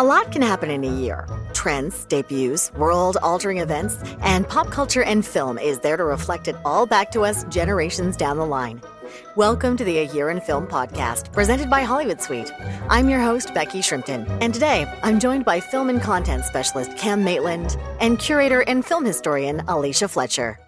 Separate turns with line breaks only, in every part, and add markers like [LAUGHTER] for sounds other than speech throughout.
A lot can happen in a year. Trends, debuts, world altering events, and pop culture and film is there to reflect it all back to us generations down the line. Welcome to the A Year in Film podcast, presented by Hollywood Suite. I'm your host, Becky Shrimpton, and today I'm joined by film and content specialist Cam Maitland and curator and film historian Alicia Fletcher.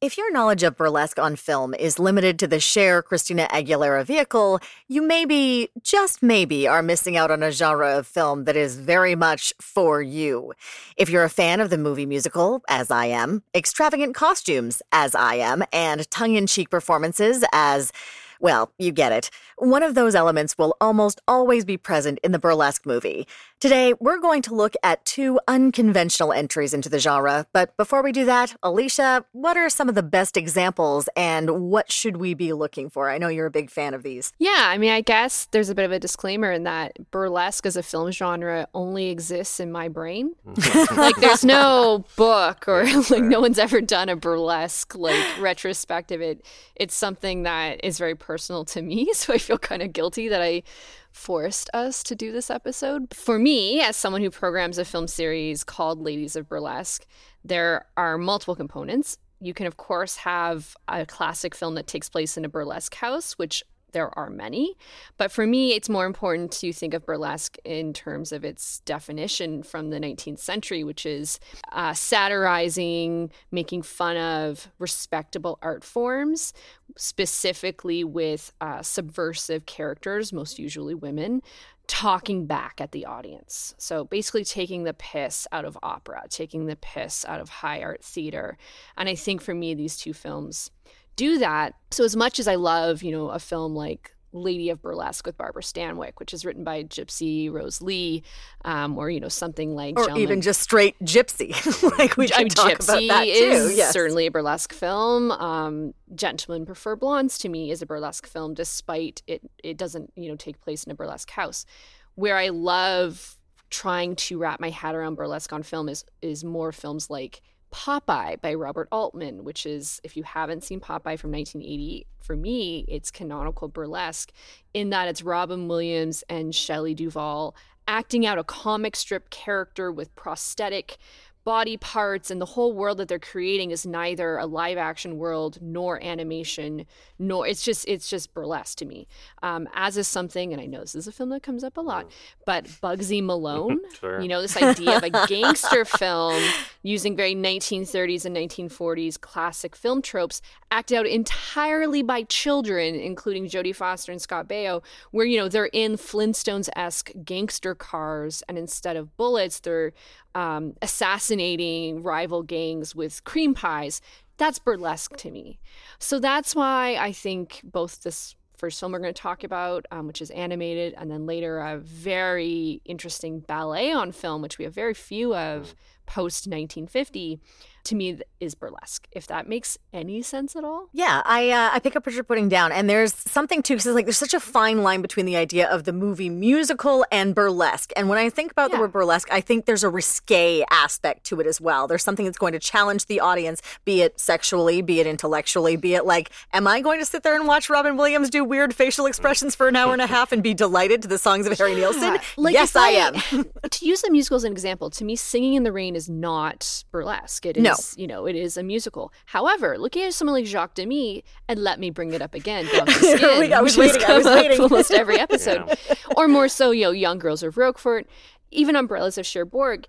If your knowledge of burlesque on film is limited to the Cher Christina Aguilera vehicle, you maybe, just maybe, are missing out on a genre of film that is very much for you. If you're a fan of the movie musical, as I am, extravagant costumes, as I am, and tongue in cheek performances, as well, you get it. One of those elements will almost always be present in the burlesque movie. Today, we're going to look at two unconventional entries into the genre. But before we do that, Alicia, what are some of the best examples and what should we be looking for? I know you're a big fan of these.
Yeah, I mean, I guess there's a bit of a disclaimer in that burlesque as a film genre only exists in my brain. Mm-hmm. [LAUGHS] [LAUGHS] like, there's no book or like no one's ever done a burlesque like retrospective. It it's something that is very personal to me, [LAUGHS] so I feel kind of guilty that I forced us to do this episode. For me, as someone who programs a film series called Ladies of Burlesque, there are multiple components. You can, of course, have a classic film that takes place in a burlesque house, which there are many. But for me, it's more important to think of burlesque in terms of its definition from the 19th century, which is uh, satirizing, making fun of respectable art forms, specifically with uh, subversive characters, most usually women. Talking back at the audience. So basically, taking the piss out of opera, taking the piss out of high art theater. And I think for me, these two films do that. So as much as I love, you know, a film like Lady of Burlesque with Barbara Stanwyck, which is written by Gypsy Rose Lee, um, or you know something like,
or
Gentleman.
even just straight Gypsy, [LAUGHS] like we
I mean,
talk
Gypsy
about that too.
is
Yes.
certainly a burlesque film. Um, Gentlemen Prefer Blondes to me is a burlesque film, despite it it doesn't you know take place in a burlesque house. Where I love trying to wrap my head around burlesque on film is is more films like Popeye by Robert Altman, which is, if you haven't seen Popeye from 1980, for me, it's canonical burlesque in that it's Robin Williams and Shelley Duvall acting out a comic strip character with prosthetic body parts and the whole world that they're creating is neither a live action world nor animation nor it's just it's just burlesque to me um, as is something and i know this is a film that comes up a lot but bugsy [LAUGHS] malone
Sure.
you know this idea of a [LAUGHS] gangster film using very 1930s and 1940s classic film tropes acted out entirely by children including jodie foster and scott baio where you know they're in flintstones-esque gangster cars and instead of bullets they're um, assassinating rival gangs with cream pies. That's burlesque to me. So that's why i think both this first film we're going to talk about, um, which is animated, and then later a very interesting ballet on film, which we have very few of post 1950, to me is burlesque. If that makes any sense at all.
Yeah, I uh, I pick up what you're putting down, and there's something too because like there's such a fine line between the idea of the movie musical and burlesque. And when I think about the word burlesque, I think there's a risque aspect to it as well. There's something that's going to challenge the audience, be it sexually, be it intellectually, be it like, am I going to sit there and watch Robin Williams do weird facial expressions for an hour and a half and be delighted to the songs of Harry Nilsson?
Like,
yes,
if
I am. [LAUGHS]
to use the musical as an example, to me, Singing in the Rain is not burlesque. It is,
No.
You know, it is a musical. However, looking at someone like Jacques Demy, and let me bring it up again, [LAUGHS] Skin,
I was waiting, I was waiting.
almost every [LAUGHS] episode, or more so, you know, Young Girls of Rochefort, even Umbrellas of Cherbourg.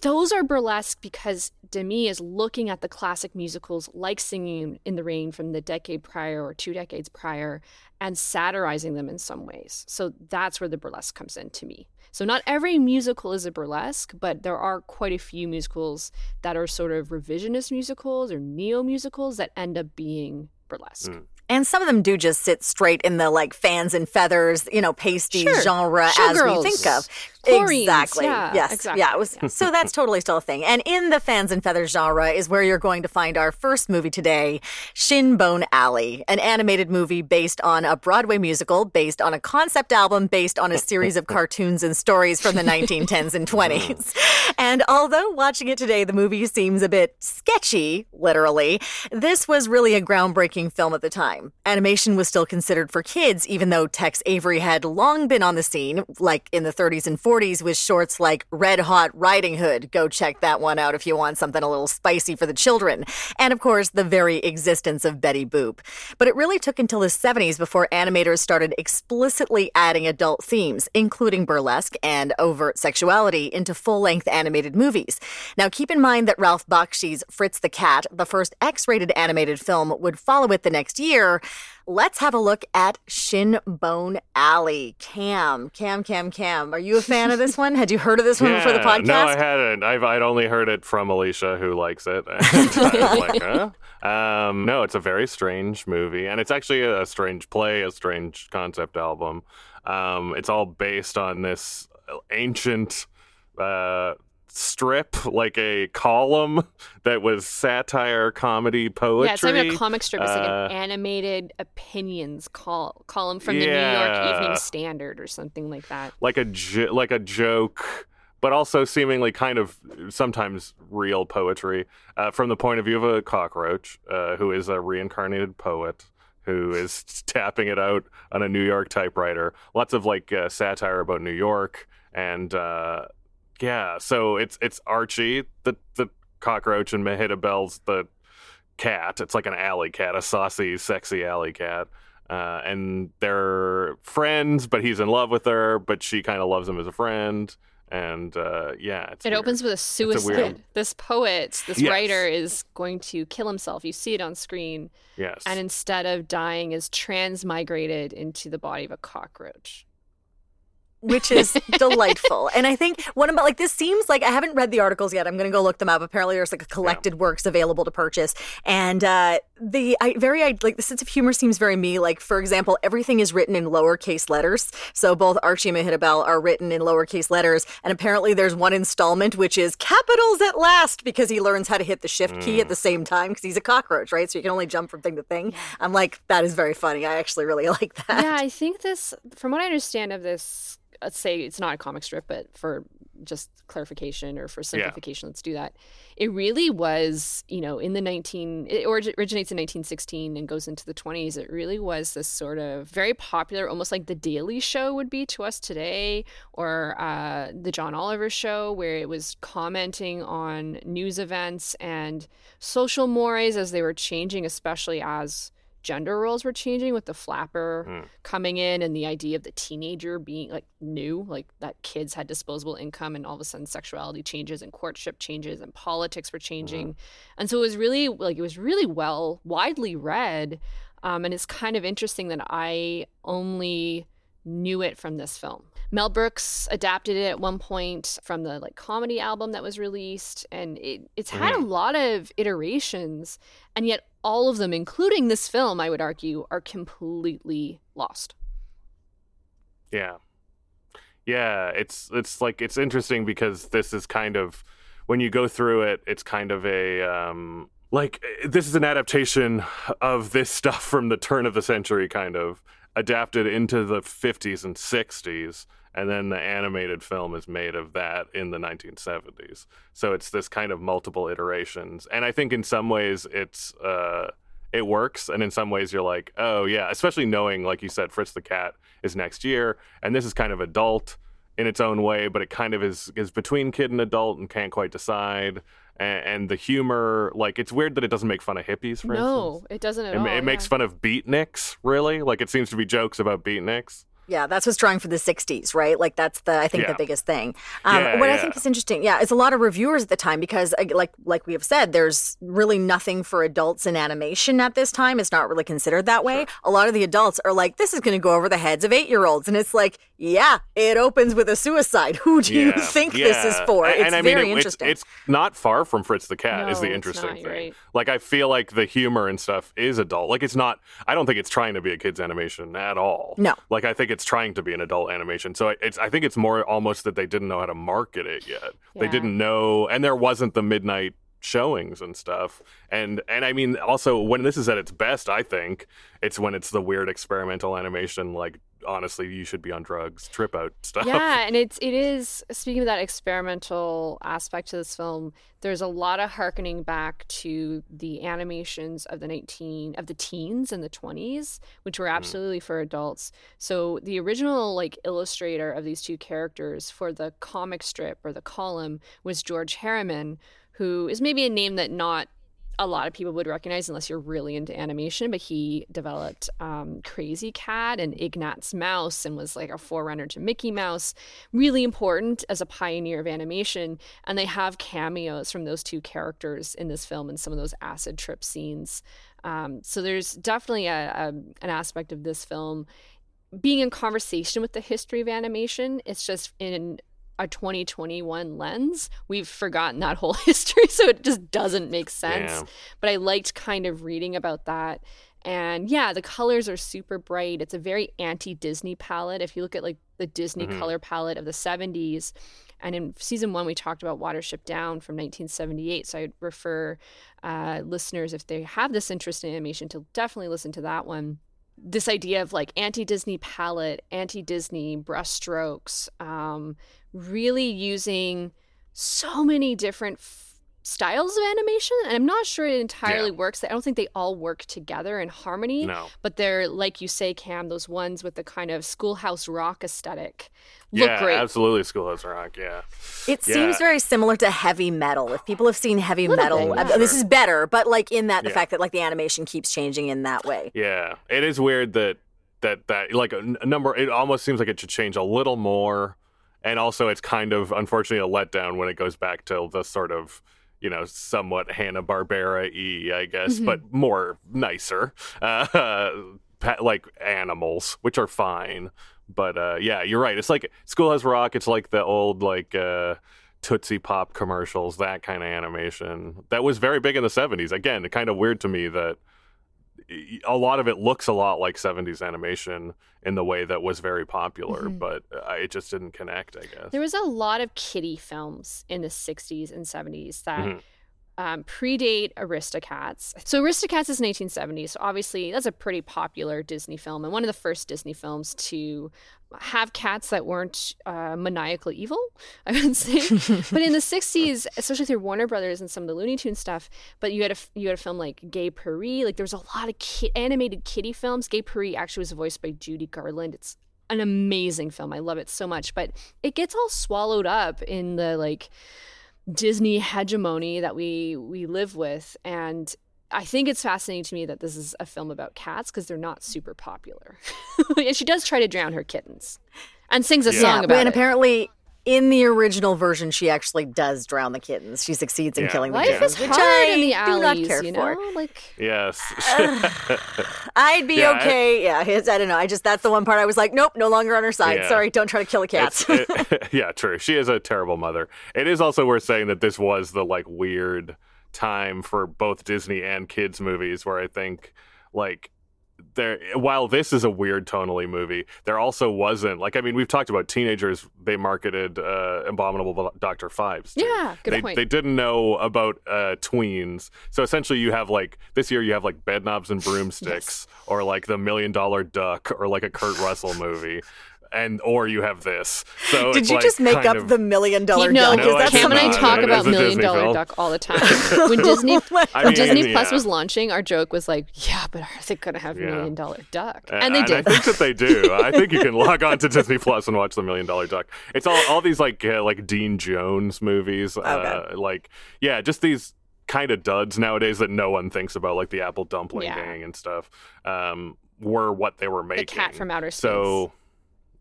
Those are burlesque because Demy is looking at the classic musicals like Singing in the Rain from the decade prior or two decades prior and satirizing them in some ways. So that's where the burlesque comes in to me. So not every musical is a burlesque, but there are quite a few musicals that are sort of revisionist musicals or neo musicals that end up being burlesque.
And And some of them do just sit straight in the like fans and feathers, you know, pasty
Sure.
genre as we think of.
Chlorines,
Exactly.
yeah,
yes.
exactly.
Yeah. It was, So that's totally still a thing. And in the fans and feathers genre is where you're going to find our first movie today, Shinbone Alley, an animated movie based on a Broadway musical, based on a concept album, based on a series of [LAUGHS] cartoons and stories from the [LAUGHS] 1910s and 20s. And although watching it today, the movie seems a bit sketchy, literally, this was really a groundbreaking film at the time. Animation was still considered for kids, even though Tex Avery had long been on the scene, like in the 30s and 40s, with shorts like Red Hot Riding Hood. Go check that one out if you want something a little spicy for the children. And of course, the very existence of Betty Boop. But it really took until the 70s before animators started explicitly adding adult themes, including burlesque and overt sexuality, into full length animated movies. Now, keep in mind that Ralph Bakshi's Fritz the Cat, the first X rated animated film, would follow it the next year. Let's have a look at Shinbone Alley. Cam, Cam, Cam, Cam. Are you a fan of this [LAUGHS] one? Had you heard of this one before the podcast?
No, I hadn't. I've I'd only heard it from Alicia, who likes it. [LAUGHS] And I was [LAUGHS] like, huh? Um, no, it's a very strange movie, and it's actually a strange play, a strange concept album. Um, it's all based on this ancient uh, strip, like a column that was satire, comedy, poetry.
Yeah, it's not even a comic strip. It's like
Uh,
an animated opinions col- column from the New York. Evening Standard or something like that.
like a jo- like a joke, but also seemingly kind of sometimes real poetry uh, from the point of view of a cockroach uh, who is a reincarnated poet who is [LAUGHS] tapping it out on a New York typewriter. Lots of like uh, satire about New York and uh, yeah, so it's it's Archie the the cockroach and Mehitabel's the cat. It's like an alley cat, a saucy, sexy alley cat. Uh, and they're friends, but he's in love with her, but she kind of loves him as a friend. And uh, yeah, it's
It
weird.
opens with a suicide.
weird-
This poet, this
Yes.
writer is going to kill himself. You see it on screen.
Yes.
And instead of dying, is transmigrated into the body of a cockroach.
Which is [LAUGHS] delightful. And I think one about like this seems like I haven't read the articles yet. I'm going to go look them up. Apparently, there's like a collected works available to purchase, and uh, the I very I like the sense of humor seems very me. Like for example, everything is written in lowercase letters, so both Archie and Mehitabel are written in lowercase letters. And apparently, there's one installment which is capitals at last because he learns how to hit the shift key at the same time because he's a cockroach, right? So you can only jump from thing to thing. I'm like that is very funny. I actually really [LAUGHS] like that.
Yeah, I think this, from what I understand of this, let's say it's not a comic strip, but for just clarification or for simplification, let's do that. It really was, you know, in the 19, it origi- originates in 1916 and goes into the 20s. It really was this sort of very popular, almost like The Daily Show would be to us today, or uh, The John Oliver Show, where it was commenting on news events and social mores as they were changing, especially as gender roles were changing with the flapper
Mm.
coming in and the idea of the teenager being like new, like that kids had disposable income and all of a sudden sexuality changes and courtship changes and politics were changing. And so it was really like it was really well widely read. Um, and it's kind of interesting that I only knew it from this film. Mel Brooks adapted it at one point from the like comedy album that was released, and it, it's had a lot of iterations, and yet all of them, including this film, I would argue, are completely lost.
Yeah. Yeah, it's it's like it's interesting because this is kind of when you go through it, it's kind of a um like eh, this is an adaptation of this stuff from the turn of the century kind of adapted into the 50s and 60s and then the animated film is made of that in the 1970s. So it's this kind of multiple iterations. And I think in some ways it's uh it works and in some ways you're like oh yeah especially knowing like you said fritz the cat is next year and this is kind of adult in its own way but it kind of is is between kid and adult and can't quite decide and, and the humor like it's weird that it doesn't make fun of hippies for
no,
instance.
it doesn't
it,
all.
it makes fun of beatniks really? Like it seems to be jokes about beatniks
Yeah, that's what's drawing for the 60s, right? Like that's the I think
Yeah.
the biggest thing. Um,
Yeah,
what I think is interesting, yeah, it's a lot of reviewers at the time because uh, like like we have said, there's really nothing for adults in animation at this time. It's not really considered that way. A lot of the adults are like, this is going to go over the heads of eight year olds, and it's like, yeah, it opens with a suicide. [LAUGHS] Who do you
Yeah,
think this is
yeah.
for?
And-
It's
and I mean,
very
it-
interesting.
It's, it's not far from Fritz the Cat. is the interesting
not,
thing.
right.
Like I feel like the humor and stuff is adult. Like it's not. I don't think it's trying to be a kids animation at all.
No.
Like I think it's trying to be an adult animation. So it's. I think it's more almost that they didn't know how to market it yet. They didn't know, and there wasn't the midnight showings and stuff and and i mean also when this is at its best i think it's when it's the weird experimental animation like honestly you should be on drugs trip out stuff.
Yeah [LAUGHS] and it's it is speaking of that experimental aspect to this film there's a lot of harkening back to the animations of the 19 of the teens and the 20s which were mm. absolutely for adults. So the original like illustrator of these two characters for the comic strip or the column was george herriman who is maybe a name that not a lot of people would recognize unless you're really into animation, but he developed um, Krazy Kat and Ignatz Mouse and was like a forerunner to Mickey Mouse. Really important as a pioneer of animation. And they have cameos from those two characters in this film and some of those acid trip scenes. Um, so there's definitely a, a, an aspect of this film being in conversation with the history of animation. It's just in a 2021 lens, we've forgotten that whole [LAUGHS] history, so it just doesn't make sense.
Yeah.
But I liked kind of reading about that. And yeah, the colors are super bright. It's a very anti Disney palette. If you look at like the Disney
Mhm.
color palette of the 70s, and in season one, we talked about Watership Down from 1978. So I'd refer uh, listeners, if they have this interest in animation, to definitely listen to that one this idea of like anti-disney palette anti-disney brushstrokes um, really using so many different styles of animation and i'm not sure it entirely
Yeah.
works i don't think they all work together in harmony
no
but they're like you say cam those ones with the kind of schoolhouse rock aesthetic look
yeah
great
absolutely schoolhouse rock yeah
It
Yeah.
seems very similar to heavy metal. If people have seen heavy metal,
bit,
uh,
yeah.
this is better, but like in that the
Yeah.
fact that like the animation keeps changing in that way.
Yeah, it is weird that that that like a, n- a number. It almost seems like it should change a little more, and also it's kind of unfortunately a letdown when it goes back to the sort of you know somewhat Hanna Barbera y, I guess,
Mhm.
but more nicer, uh, [LAUGHS] like animals, which are fine. But uh, yeah, you're right. It's like Schoolhouse Rock. It's like the old like. Uh, Tootsie Pop commercials, that kind of animation. That was very big in the 70s. Again, kind of weird to me that a lot of it looks a lot like 70s animation in the way that was very popular,
Mhm.
but uh, it just didn't connect, I guess.
There was a lot of kiddie films in the 60s and 70s that
Mhm.
Um, predate Aristocats. So Aristocats is 1970s. So obviously that's a pretty popular Disney film and one of the first Disney films to have cats that weren't uh, maniacally evil, [LAUGHS] I would say. but in the [LAUGHS] 60s, especially through Warner Brothers and some of the Looney Tunes stuff, but you had a you had a film like Gay Purr-ee. Like there was a lot of ki- animated kitty films. Gay Purr-ee actually was voiced by Judy Garland. It's an amazing film. I love it so much, but it gets all swallowed up in the like Disney hegemony that we we live with and I think it's fascinating to me that this is a film about cats because they're not super popular. and [LAUGHS] she does try to drown her kittens and sings a
Yeah.
song
but
about
and
it.
apparently in the original version, she actually does drown the kittens. She succeeds in
Yeah.
killing the
Life
kittens,
is
which
hard
I
in the
do not
alleys,
care
you
for.
know? Like
Yes. [LAUGHS]
I'd be
Yeah, I-
okay. yeah, I don't know. I just that's the one part I was like, nope, no longer on her side.
Yeah.
Sorry, don't try to kill the cats.
It- [LAUGHS] yeah, true. She is a terrible mother. It is also worth saying that this was the like weird time for both Disney and kids movies where I think like there while this is a weird tonally movie, there also wasn't like I mean we've talked about teenagers they marketed uh, Abominable Doctor Phibes. to.
Yeah, good
they,
point.
They didn't know about uh, tweens. So essentially you have like this year you have like Bedknobs and Broomsticks [LAUGHS] or like the Million Dollar Duck or like a Kurt Russell movie. And or you have this. So
Did
it's,
you
like,
just make up
of-
the million dollar
no,
duck?
No,
Is
I
that
Cam and I talk
It
about Million dollar
film.
Duck all the [LAUGHS] time. When Disney [LAUGHS]
Oh
I
when
mean,
Disney Plus
yeah.
was launching, our joke was like, "Yeah, but are they going to have
Yeah.
Million Dollar Duck?"
Uh,
And they did.
I think that they do. [LAUGHS] I think you can log on to Disney Plus and watch the Million Dollar Duck. It's all all these like uh, like Dean Jones movies. Uh, like yeah, just these kind of duds nowadays that no one thinks about, like the Apple Dumpling
Yeah.
Gang and stuff. Um, were what they were making.
the cat from outer space.
So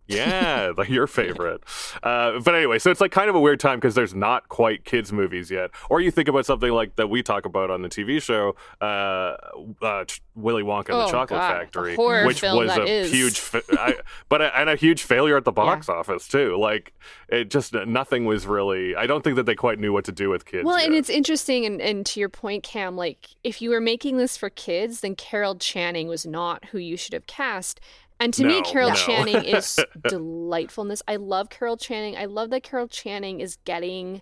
Yeah, like your [LAUGHS] favorite. Uh, but anyway, so it's like kind of a weird time because there's not quite kids movies yet. Or you think about something like that we talk about on the TV show, uh, uh, Willy Wonka and
Oh,
the Chocolate
God,
Factory,
the
which was
that
a
is.
huge, fa- I, [LAUGHS] but a, and a huge failure at the box office too. Like it just nothing was really. I don't think that they quite knew what to do with kids.
Well, and it's interesting, and, and to your point, Cam, like if you were making this for kids, then Carol Channing was not who you should have cast. And to me, Carol
no.
Channing is [LAUGHS] delightful in this. I love Carol Channing. I love that Carol Channing is getting.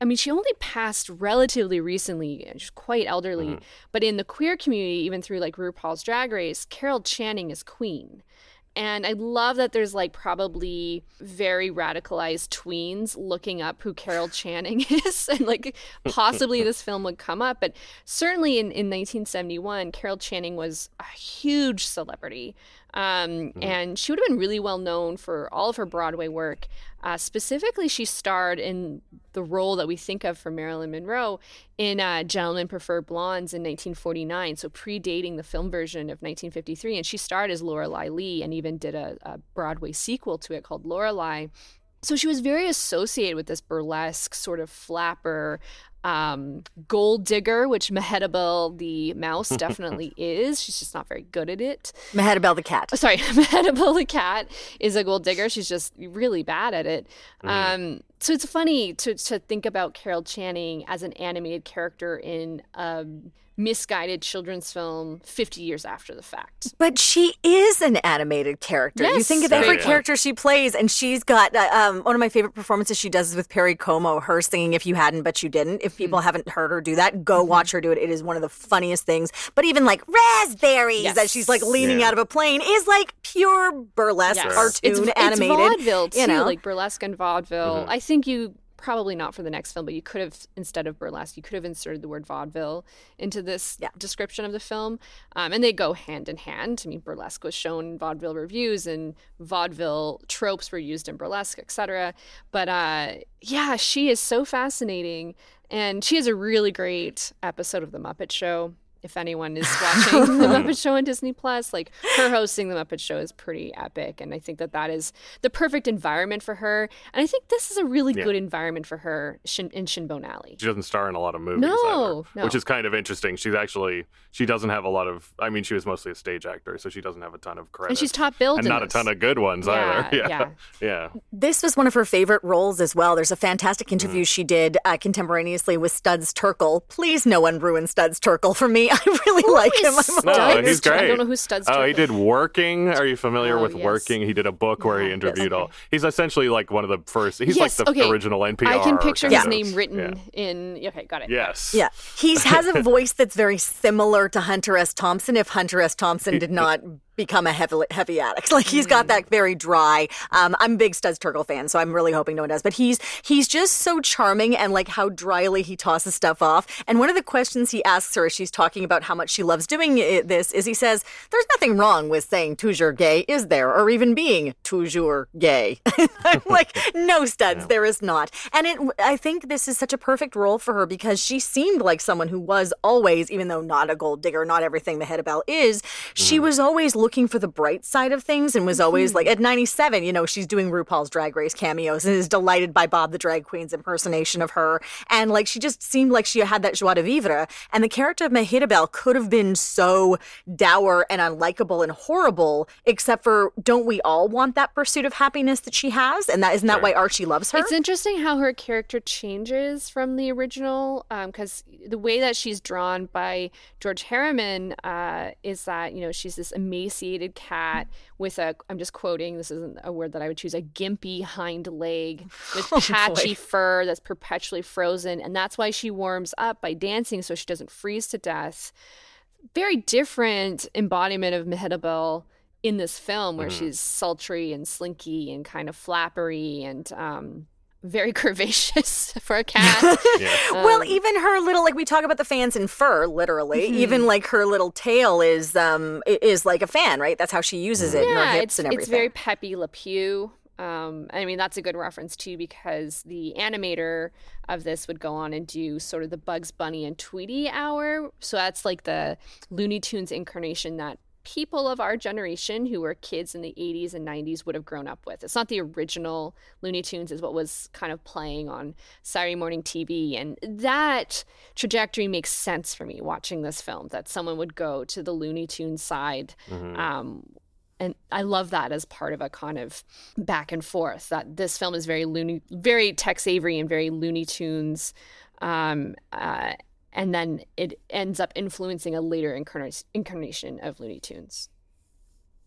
I mean, she only passed relatively recently, she's quite elderly.
Mm-hmm.
But in the queer community, even through like RuPaul's Drag Race, Carol Channing is queen. And I love that there's like probably very radicalized tweens looking up who Carol Channing [LAUGHS] is. And like possibly this film would come up. But certainly in, in 1971, Carol Channing was a huge celebrity. Um, And she would have been really well known for all of her Broadway work. Uh, specifically, she starred in the role that we think of for Marilyn Monroe in uh, Gentlemen Prefer Blondes in 1949, so predating the film version of 1953. And she starred as Lorelei Lee and even did a, a Broadway sequel to it called Lorelei. So she was very associated with this burlesque sort of flapper, um, gold digger, which Mehetabel the mouse [LAUGHS] definitely is. She's just not very good at it.
Mehetabel the cat.
Oh, sorry, [LAUGHS] Mehetabel the cat is a gold digger. She's just really bad at it. Um, so it's funny to, to think about Carol Channing as an animated character in a misguided children's film 50 years after the fact.
But she is an animated character. you think of
very
every
much.
character she plays, and she's got uh, um, one of my favorite performances she does is with Perry Como, her singing "If You Hadn't, But You Didn't." If people
Mm-hmm.
haven't heard her do that, go watch her do it. It is one of the funniest things. But even like raspberries,
Yes.
that she's like leaning
Yeah.
out of a plane, is like pure burlesque
Yes.
cartoon
it's,
animated.
It's vaudeville too,
you know?
like burlesque and vaudeville.
Mm-hmm.
I think you probably not for the next film, but you could have instead of burlesque, you could have inserted the word vaudeville into this
Yeah.
description of the film, um, and they go hand in hand. I mean, burlesque was shown in vaudeville reviews, and vaudeville tropes were used in burlesque, etc. But uh, yeah, she is so fascinating, and she has a really great episode of the Muppet Show. If anyone is watching [LAUGHS] the Muppet Show on Disney Plus, like her hosting the Muppet Show is pretty epic, and I think that that is the perfect environment for her. And I think this is a really
Yeah.
good environment for her Shin- in Shinbone Alley.
She doesn't star in a lot of movies,
No,
either,
no.
which is kind of interesting. She's actually she doesn't have a lot of. I mean, she was mostly a stage actor, so she doesn't have a ton of credit.
And she's top billed,
and
in
not a ton of good ones
Yeah,
either. [LAUGHS] Yeah,
yeah.
yeah.
This was one of her favorite roles as well. There's a fantastic interview
Mm.
she did uh, contemporaneously with Studs Terkel. Please, no one ruin Studs Terkel for me. [LAUGHS] I really
Who
like him. I'm
Studs?
No, he's great.
I don't know who Studs.
Oh, he did Working. Are you familiar
Oh,
with
yes.
Working? He did a book where he
Yeah,
interviewed
okay.
all. He's essentially like one of the first. He's
Yes,
like the
okay.
original NPR.
I can picture his
of-
name written
Yeah.
in. Okay, got it.
Yes.
Yeah. He has a [LAUGHS] voice that's very similar to Hunter S. Thompson if Hunter S. Thompson did [LAUGHS] not become a heavy, heavy addict. [LAUGHS] Like he's got that very dry. Um, I'm a big Studs Terkel fan, so I'm really hoping no one does. But he's he's just so charming and like how dryly he tosses stuff off. And one of the questions he asks her as she's talking about how much she loves doing it, this is he says, "There's nothing wrong with saying toujours gay, is there? Or even being toujours gay." [LAUGHS] I'm [LAUGHS] like, no, Studs, there is not. And it, I think this is such a perfect role for her because she seemed like someone who was always, even though not a gold digger, not everything Mehetabel is, she was always looking for the bright side of things and was always like at 97, you know, she's doing RuPaul's Drag Race cameos and is delighted by Bob the Drag Queen's impersonation of her. And like she just seemed like she had that joie de vivre. And the character of Mehetabel could have been so dour and unlikable and horrible, except for don't we all want that pursuit of happiness that she has? And that isn't that
Sure.
why Archie loves her?
It's interesting how her character changes from the original, because the way that she's drawn by George Herriman uh, is that you know she's this emaciated cat with a I'm just quoting this isn't a word that I would choose a gimpy hind leg with [LAUGHS]
Oh,
patchy fur that's perpetually frozen, and that's why she warms up by dancing so she doesn't freeze to death. Very different embodiment of Mehetabel in this film where she's sultry and slinky and kind of flappery and um, very [LAUGHS] curvaceous for a [LAUGHS] cat.
Yeah.
well,
Um,
even her little like we talk about the fans in fur, literally.
Mhm.
Even like her little tail is um is like a fan, right? That's how she uses it in her
yeah,
hips
it's
and everything.
it's very Pepé Le Pew. Um, I mean, that's a good reference too because the animator of this would go on and do sort of the Bugs Bunny and Tweety hour. So that's like the Looney Tunes incarnation that people of our generation who were kids in the 80s and 90s would have grown up with. It's not the original Looney Tunes, is what was kind of playing on Saturday morning TV. And that trajectory makes sense for me watching this film that someone would go to the Looney Tunes side. Mm-hmm. Um, and I love that as part of a kind of back and forth. That this film is very Looney, very Tex Avery and very Looney Tunes, um, uh, and then it ends up influencing a later incarnation of Looney Tunes.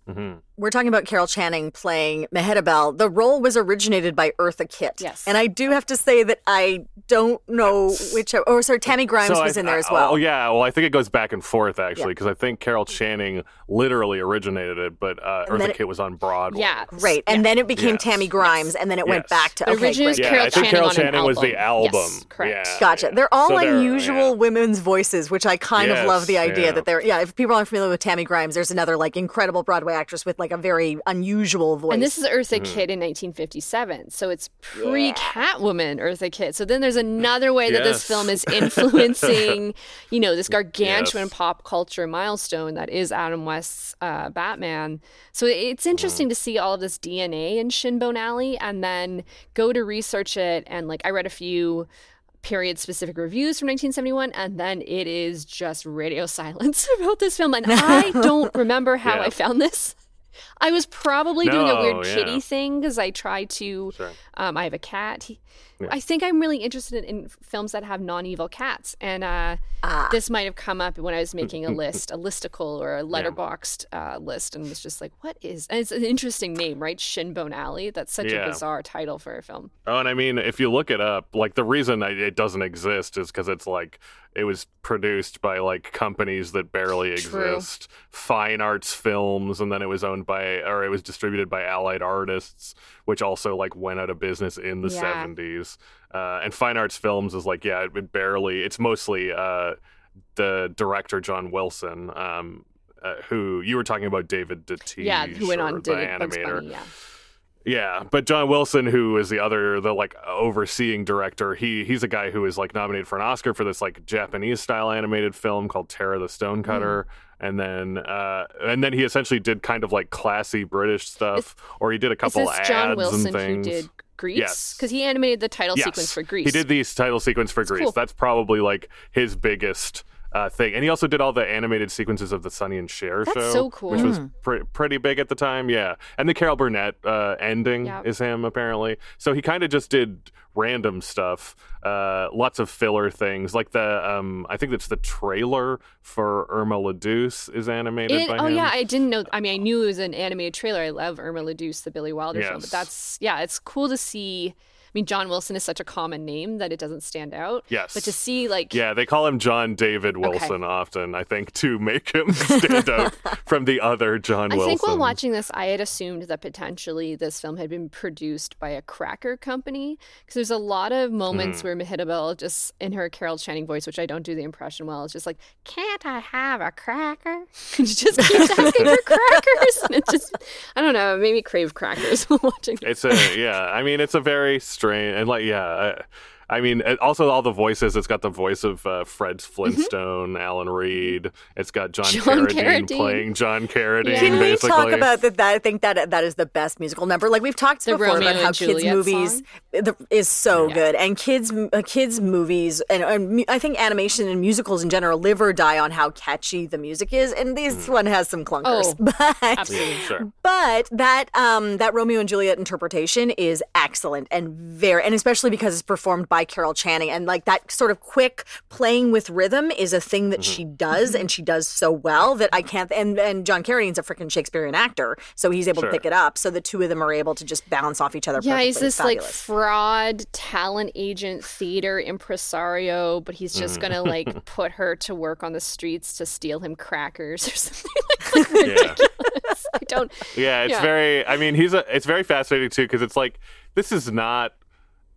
Mm-hmm. We're talking about Carol Channing playing Mehetabel. The role was originated by Eartha Kitt.
Yes.
And I do have to say that I don't know which. Oh, sorry, Tammy Grimes so was I, in there as well.
Oh, yeah. Well, I think it goes back and forth, actually, because yeah. I think Carol Channing literally originated it, but uh, Eartha it, Kitt was on Broadway.
Yeah.
Right. And yeah. then it became yes. Tammy Grimes, and then it yes. went back to.
Okay, originally
great.
Yeah, Carol
I think
Channing
Carol Channing
was
the album.
Yes, correct.
Yeah,
gotcha. They're all so unusual they're, women's voices, which I kind of love the idea that they're. Yeah, if people aren't familiar with Tammy Grimes, there's another like incredible Broadway actress with like a very unusual unusual voice.
And this is Eartha mm-hmm. Kitt in 1957, so it's pre Catwoman Eartha Kitt. So then there's another way that yes. this film is [LAUGHS] influencing, you know, this gargantuan yes. pop culture milestone that is Adam West's uh, Batman. So it's interesting mm. to see all of this DNA in Shinbone Alley, and then go to research it. And like I read a few period specific reviews from 1971 and then it is just radio [LAUGHS] silence about this film and i [LAUGHS] don't remember how yeah. i found this I was probably no, doing a weird yeah. kitty thing because I try to. Sure. Um, I have a cat. He, yeah. I think I'm really interested in, in films that have non-evil cats, and uh, ah. this might have come up when I was making a [LAUGHS] list, a listicle or a Letterboxd yeah. uh, list, and was just like, "What is?" And it's an interesting name, right? Shinbone Alley. That's such yeah. a bizarre title for a film.
Oh, and I mean, if you look it up, like the reason it doesn't exist is because it's like it was produced by like companies that barely
True.
exist, Fine Arts Films, and then it was owned by or it was distributed by Allied Artists, which also like went out of business in the yeah. 70s. Uh, and Fine Arts Films is like, yeah, it barely, it's mostly uh, the director, John Wilson, um, uh, who you were talking about, David DeTiege.
Yeah, who went on
to
the
animator.
Bunny, yeah.
Yeah, but John Wilson, who is the other, the like overseeing director, he he's a guy who was like nominated for an Oscar for this like Japanese style animated film called Tara the Stonecutter. Mm and then uh, and then he essentially did kind of like classy British stuff, is, or he did a couple
is
ads
John Wilson
and things.
Who did Grease?
Yes,
because he animated the title
yes.
sequence for Grease.
He did the title sequence for
That's
Grease.
Cool.
That's probably like his biggest uh, thing. And he also did all the animated sequences of the Sonny and Cher
That's
show,
so cool.
which was pre- pretty big at the time. Yeah, and the Carol Burnett uh, ending yep. is him apparently. So he kind of just did random stuff, uh, lots of filler things, like the um, I think it's the trailer for Irma la Douce is animated
it,
by
oh,
him.
yeah, I didn't know. I mean, I knew it was an animated trailer. I love Irma la Douce, the Billy Wilder
yes.
film, but that's yeah, it's cool to see mean, John Wilson is such a common name that it doesn't stand out.
Yes.
But to see, like.
Yeah, they call him John David Wilson okay. often, I think, to make him [LAUGHS] stand out [LAUGHS] from the other John Wilson.
I think while watching this, I had assumed that potentially this film had been produced by a cracker company. Because there's a lot of moments mm. where Mehetabel, just in her Carol Channing voice, which I don't do the impression well, is just like, can't I have a cracker? [LAUGHS] And she just keeps asking for crackers. And it's just, I don't know, it made me crave crackers while watching
It's a, yeah, I mean, it's a very strange and like yeah. I mean, also all the voices. It's got the voice of uh, Fred mm-hmm. Flintstone, mm-hmm. Alan Reed. It's got John,
John
Carradine,
Carradine,
playing John Carradine.
Yeah.
Can
we
basically. talk about that, that? I think that that is the best musical number. Like we've talked
the
before
Romeo
about how kids movies the, is so yeah. good, and kids uh, kids movies, and, and, I think animation and musicals in general live or die on how catchy the music is. And this mm. one has some clunkers,
oh, [LAUGHS]
but
absolutely.
Sure.
but that um, that Romeo and Juliet interpretation is excellent and very, and especially because it's performed by Carol Channing and like that sort of quick playing with rhythm is a thing that mm-hmm. she does and she does so well that I can't and and John Carradine's a freaking Shakespearean actor so he's able
sure.
to pick it up so the two of them are able to just bounce off each other
yeah he's this
like
fraud talent agent theater impresario but he's just mm. gonna like [LAUGHS] put her to work on the streets to steal him crackers or [LAUGHS] something like, like ridiculous yeah. I don't
yeah it's yeah. very I mean he's a it's very fascinating too because it's like this is not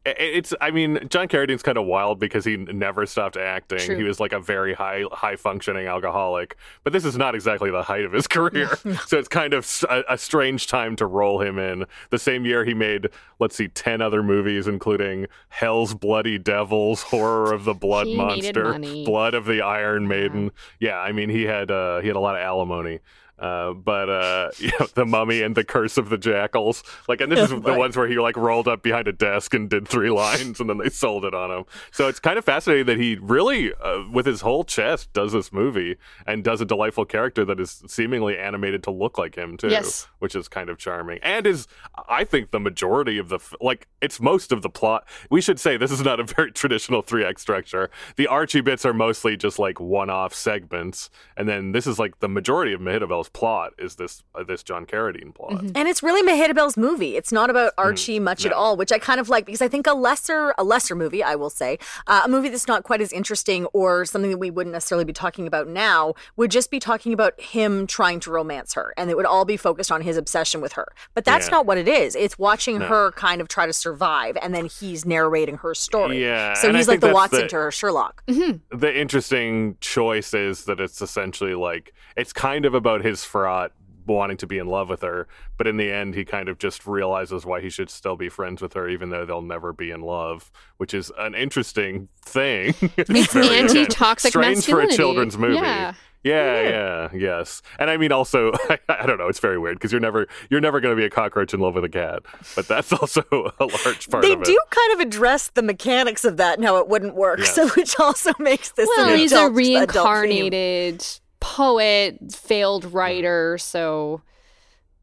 it's i mean john carradine's kind of wild because he never stopped acting.
True.
he was like a very high high functioning alcoholic but this is not exactly the height of his [LAUGHS] career. [LAUGHS] So it's kind of a, a, strange time to roll him in. The same year he made let's see 10 other movies including hell's bloody devils horror of the blood monster blood of the iron maiden. Yeah. yeah i mean he had uh, he had a lot of alimony Uh, but uh, [LAUGHS] you know, the Mummy and the Curse of the Jackals, like, and this is [LAUGHS] the ones where he like rolled up behind a desk and did three [LAUGHS] lines, and then they sold it on him. So it's kind of fascinating that he really, uh, with his whole chest, does this movie and does a delightful character that is seemingly animated to look like him too,
Yes.
which is kind of charming. And is, I think, the majority of the like, it's most of the plot. We should say this is not a very traditional three act structure. The Archie bits are mostly just like one off segments, and then this is like the majority of Mehitabel's plot is this uh, this John Carradine plot.
And it's really Mehitabel's movie. It's not about Archie much at all, which I kind of like because I think a lesser a lesser movie, I will say, uh, a movie that's not quite as interesting or something that we wouldn't necessarily be talking about now would just be talking about him trying to romance her, and it would all be focused on his obsession with her. But that's
Yeah.
not what it is. It's watching her kind of try to survive, and then he's narrating her story.
Yeah,
So
and I
he's like the Watson
the-
to her Sherlock.
the interesting choice is that it's essentially like it's kind of about his fraught wanting to be in love with her, but in the end he kind of just realizes why he should still be friends with her even though they'll never be in love, which is an interesting thing. [LAUGHS] it's very,
anti-toxic
strange for a children's movie.
Yeah.
Yeah, yeah, yes. And I mean also [LAUGHS] I, don't know, it's very weird because you're never you're never going to be a cockroach in love with a cat, but that's [LAUGHS] also a large part
They
of it.
They do kind of address the mechanics of that and how it wouldn't work,
Yes.
so which also makes this
Well,
an
he's
adult,
a
adult
reincarnated poet, failed writer, so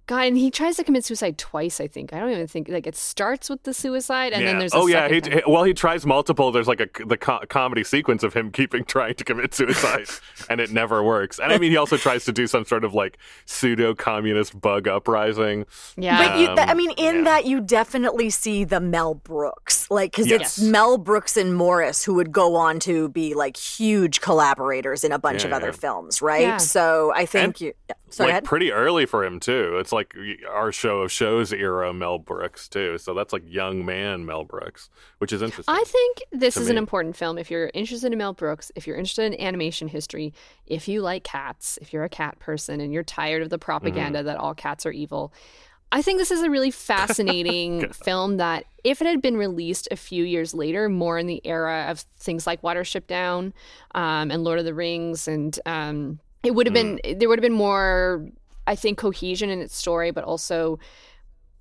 God, and he tries to commit suicide twice. I think I don't even think like it starts with the suicide, and then there's a
oh yeah he,
time.
he- well he tries multiple there's like a the co- comedy sequence of him keeping trying to commit suicide [LAUGHS] and it never works and i mean he also tries to do some sort of like pseudo communist bug uprising
yeah.
But you, th- I
Um,
mean, in
yeah.
that you definitely see the Mel Brooks, like because
Yes.
it's Mel Brooks and Morris who would go on to be like huge collaborators in a bunch of
Yeah,
other films, right?
Yeah.
So I think
And,
you. Sorry,
like pretty early for him too. It's like our show of shows era mel brooks too. So that's like young man mel brooks which is interesting.
I think this is an important film. If you're interested in Mel Brooks, if you're interested in animation history, if you like cats, if you're a cat person and you're tired of the propaganda that all cats are evil, I think this is a really fascinating [LAUGHS] film that if it had been released a few years later, more in the era of things like Watership Down um, and Lord of the Rings, and um, it would have been there would have been more, I think, cohesion in its story, but also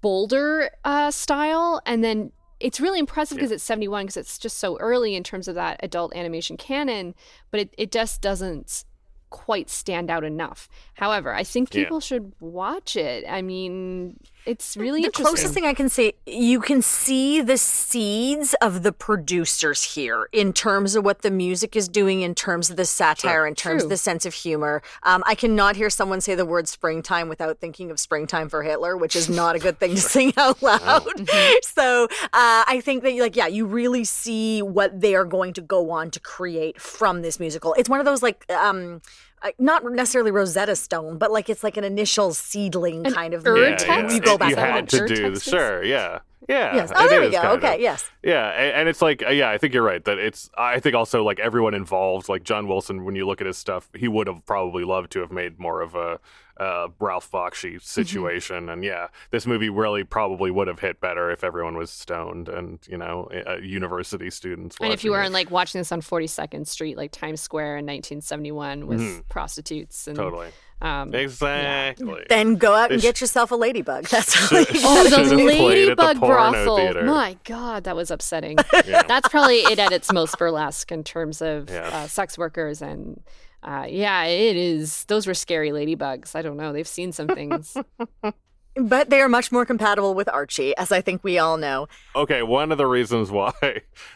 bolder uh, style. And then it's really impressive because it's 71 because it's just so early in terms of that adult animation canon, but it, it just doesn't quite stand out enough. However, I think
Yeah.
people should watch it. I mean, it's really
the
interesting.
closest thing I can say, you can see the seeds of the producers here in terms of what the music is doing, in terms of the satire, in terms
True.
of the sense of humor. Um, I cannot hear someone say the word springtime without thinking of springtime for Hitler, which is not a good thing to [LAUGHS] sing out loud. So uh, I think that, like, yeah, you really see what they are going to go on to create from this musical. It's one of those, like, um, uh, not necessarily Rosetta Stone, but like it's like an initial seedling
An
kind of
Ur
yeah, yeah.
You go back
you had to
Ur
do
text?
sure yeah yeah
Yes. Oh, there we go.
kind of.
Okay. Yes.
Yeah, a- and it's like, uh, yeah, I think you're right that it's. I think also like everyone involved, like John Wilson, when you look at his stuff, he would have probably loved to have made more of a uh, Ralph Bakshi situation, and yeah, this movie really probably would have hit better if everyone was stoned and you know, uh, university students.
and if you weren't like watching this on 42nd Street, like Times Square in 1971 with prostitutes and
totally,
um,
exactly.
Then go out and get yourself a ladybug. [LAUGHS] That's all you
Oh,
gotta
the
Should've
do.
played at the
ladybug
porno
brothel!
theater.
My God, that was upsetting. [LAUGHS]
Yeah.
That's probably it at its most burlesque in terms of
Yeah.
uh, sex workers and. Uh, yeah, it is. Those were scary ladybugs. I don't know. They've seen some things. [LAUGHS]
But they are much more compatible with Archie, as I think we all know.
Okay, one of the reasons why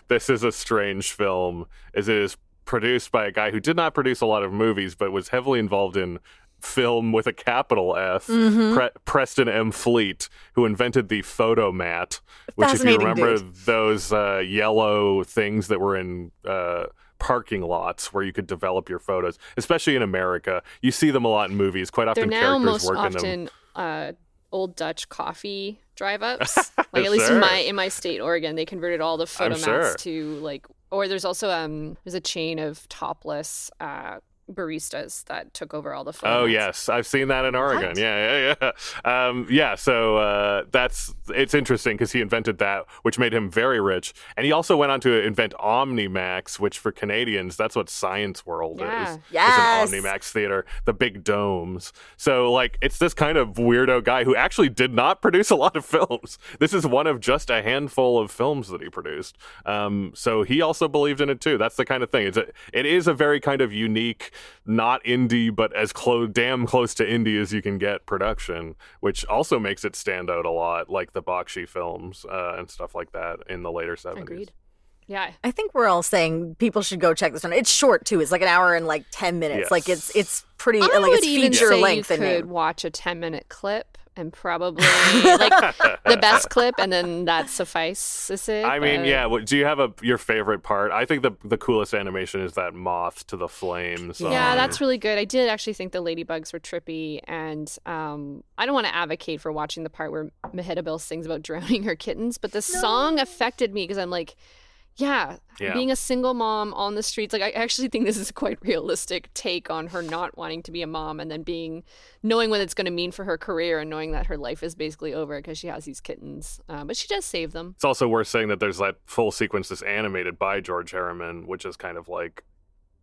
this is a strange film is it is produced by a guy who did not produce a lot of movies, but was heavily involved in film with a capital F,
Mm-hmm.
Pre- Preston M. Fleet, who invented the Fotomat, which, if you remember
dude.
those uh, yellow things that were in. Uh, parking lots where you could develop your photos especially in america you see them a lot in movies quite
They're
often
now
characters
most
work in them
often uh, old Dutch coffee drive-ups. [LAUGHS] Like at least
Sure.
in my in my state, Oregon, they converted all the Fotomats
sure.
to like. Or there's also um there's a chain of topless uh baristas that took over all the
phone. Oh yes, I've seen that in Oregon. What? Yeah, yeah, yeah. Um, yeah. So uh, that's it's interesting because he invented that, which made him very rich, and he also went on to invent OmniMax, which for Canadians, that's what Science World
yeah.
is.
Yes.
It's an OmniMax theater, the big domes. So like, it's this kind of weirdo guy who actually did not [LAUGHS] produce a lot of films. This is one of just a handful of films that he produced. Um, so he also believed in it too. That's the kind of thing. It's a, it is a very kind of unique not indie, but as close, damn close to indie as you can get production, which also makes it stand out a lot, like the Bakshi films uh, and stuff like that in the later 70s.
Agreed. Yeah.
I think we're all saying people should go check this one. It's short too. It's like an hour and like 10 minutes.
Yes.
Like it's it's pretty
I
like
would
it's
even
feature
say
length
you could watch a 10 minute clip and probably like the best [LAUGHS] clip and then that suffices it.
I mean,
but-
yeah. Do you have a your favorite part? I think the the coolest animation is that moth to the flames.
Yeah, that's really good. I did actually think the ladybugs were trippy, and um, I don't want to advocate for watching the part where Mehitabel sings about [LAUGHS] drowning her kittens, but the song affected me because I'm like, yeah,
Yeah.
being a single mom on the streets, like I actually think this is a quite [LAUGHS] realistic take on her not wanting to be a mom, and then being knowing what it's going to mean for her career, and knowing that her life is basically over because she has these kittens, uh, but she does save them.
It's also worth saying that there's that full sequence that's animated by George Herriman, which is kind of like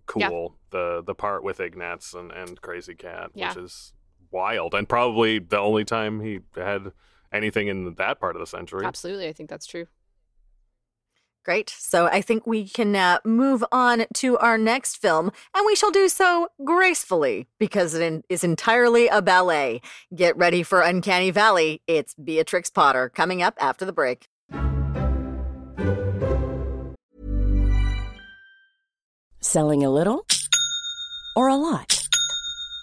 cool.
Yeah.
The the part with Ignatz and, and Krazy Kat,
Yeah.
which is wild and probably the only time he had anything in that part of the century.
Absolutely, I think that's true.
Great. So I think we can uh, move on to our next film, and we shall do so gracefully because it is entirely a ballet. Get ready for Uncanny Valley. It's Beatrix Potter coming up after the break.
Selling a little or a lot?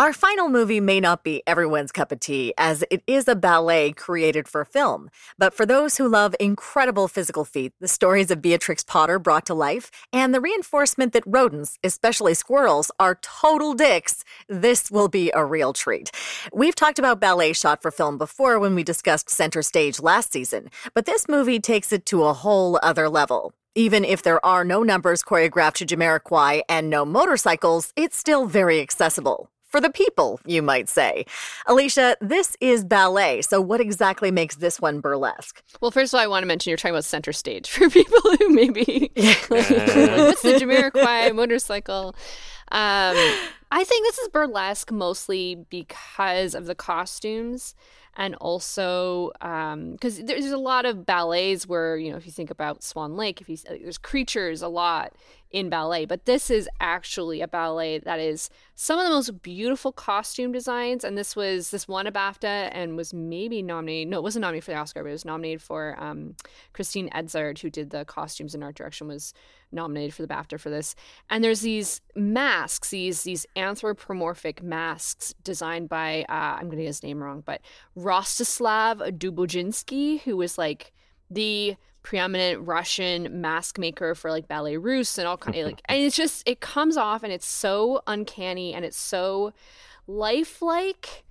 Our final movie may not be everyone's cup of tea, as it is a ballet created for film. But for those who love incredible physical feat, the stories of Beatrix Potter brought to life, and the reinforcement that rodents, especially squirrels, are total dicks, this will be a real treat. We've talked about ballet shot for film before when we discussed Center Stage last season, but this movie takes it to a whole other level. Even if there are no numbers choreographed to Jamiroquai and no motorcycles, it's still very accessible. For the people, you might say. Alicia, this is ballet, so what exactly makes this one burlesque?
Well, first of all, I want to mention you're talking about center stage [LAUGHS] for people who maybe what's [LAUGHS] the Jamiroquai motorcycle. Um, I think this is burlesque mostly because of the costumes and also because there's a lot of ballets where you know if you think about Swan Lake, if you there's creatures a lot in ballet, but this is actually a ballet that is some of the most beautiful costume designs. And this was this won a BAFTA and was maybe nominated. No, it wasn't nominated for the Oscar, but it was nominated for um, Christine Edzard, who did the costumes and art direction, was nominated for the BAFTA for this. And there's these masks, these these anthropomorphic masks designed by uh, I'm going to get his name wrong, but Rostislav Doboujinsky, who was like the preeminent Russian mask maker for like ballet russe and all kind of like [LAUGHS] and it's just it comes off and it's so uncanny and it's so lifelike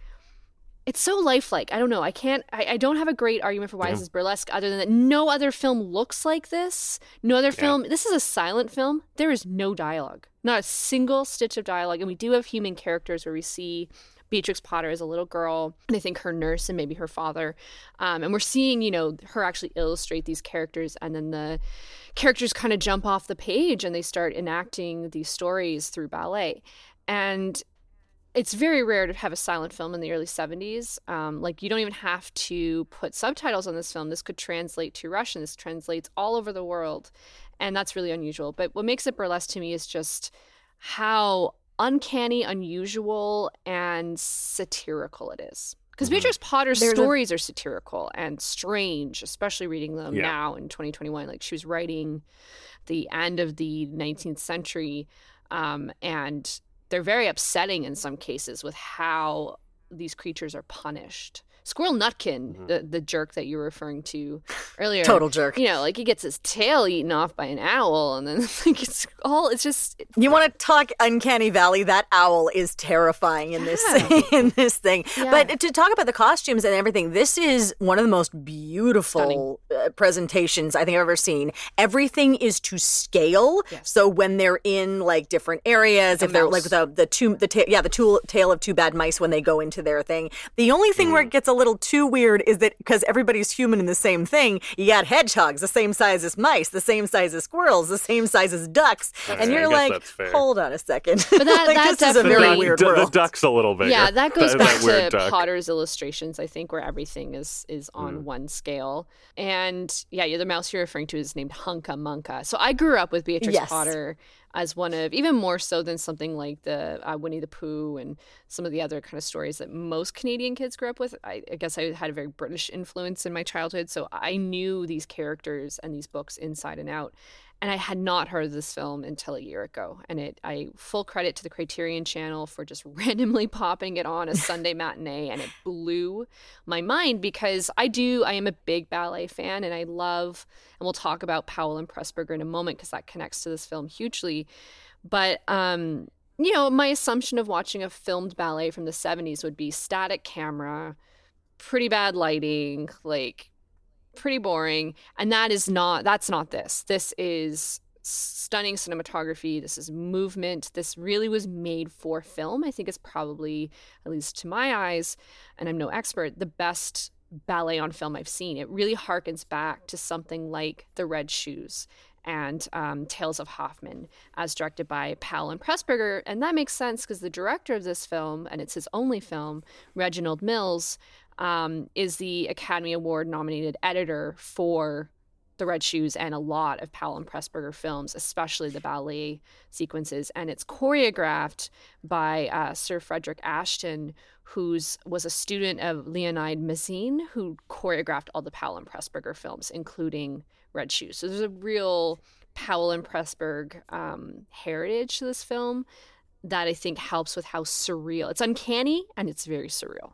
it's so lifelike. I don't know. I can't. I, I don't have a great argument for why this is burlesque, other than that no other film looks like this. No other film. This is a silent film. There is no dialogue, not a single stitch of dialogue, and we do have human characters where we see Beatrix Potter as a little girl, and I think her nurse and maybe her father, um, and we're seeing you know her actually illustrate these characters, and then the characters kind of jump off the page and they start enacting these stories through ballet, and it's very rare to have a silent film in the early 70s. Um, like, you don't even have to put subtitles on this film. This could translate to Russian. This translates all over the world. And that's really unusual. But what makes it burlesque to me is just how uncanny, unusual, and satirical it is. Because
Mm-hmm.
Beatrix Potter's
There's a-
stories are satirical and strange, especially reading them
Yeah.
now in 2021. Like, she was writing the end of the 19th century. Um, and they're very upsetting in some cases with how these creatures are punished. Squirrel Nutkin,
Mm-hmm.
the, the jerk that you were referring to [LAUGHS] earlier.
Total jerk.
You know, like he gets his tail eaten off by an owl, and then [LAUGHS] like it's all, it's just,
You want to talk uncanny valley? That owl is terrifying in this [LAUGHS] in this thing.
Yeah.
But to talk about the costumes and everything, this is one of the most beautiful uh, presentations I think I've ever seen. Everything is to scale.
Yes.
So when they're in like different areas, if they're like the the two the ta- yeah the two, tail of two bad mice when they go into their thing. The only thing
Mm.
where it gets a little too weird is that because everybody's human in the same thing, you got hedgehogs the same size as mice, the same size as squirrels, the same size as ducks,
Okay,
and you're like, hold on a second.
But that- [LAUGHS]
like,
that
this is a very
definitely-
weird
the, the duck's a little bigger.
yeah, that goes
That-
back
that
to
duck.
Potter's illustrations, I think, where everything is is on
Mm.
one scale. And yeah, yeah, the mouse you're referring to is named Hunca Munca. So I grew up with Beatrix
Yes.
Potter as one of, even more so than something like the uh, Winnie the Pooh and some of the other kind of stories that most Canadian kids grew up with. I, I guess I had a very British influence in my childhood, so I knew these characters and these books inside and out. And I had not heard of this film until a year ago. And it I full credit to the Criterion channel for just [LAUGHS] randomly popping it on a Sunday [LAUGHS] matinee and it blew my mind because I do I am a big ballet fan and I love and we'll talk about Powell and Pressburger in a moment because that connects to this film hugely. But um you know, my assumption of watching a filmed ballet from the 70s would be static camera, pretty bad lighting, like pretty boring and that is not that's not this. This is stunning cinematography. This is movement. This really was made for film. I think it's probably at least to my eyes and i'm no expert the best ballet on film i've seen. It really harkens back to something like the red shoes and um, Tales of Hoffmann, as directed by Powell and Pressburger. And that makes sense because the director of this film, and it's his only film, Reginald Mills, um, is the Academy Award nominated editor for The Red Shoes and a lot of Powell and Pressburger films, especially the ballet sequences. And it's choreographed by uh, Sir Frederick Ashton, who was a student of Leonide Massine, who choreographed all the Powell and Pressburger films, including Red Shoes. So there's a real Powell and Pressburg um, heritage to this film that I think helps with how surreal. It's uncanny and it's very surreal.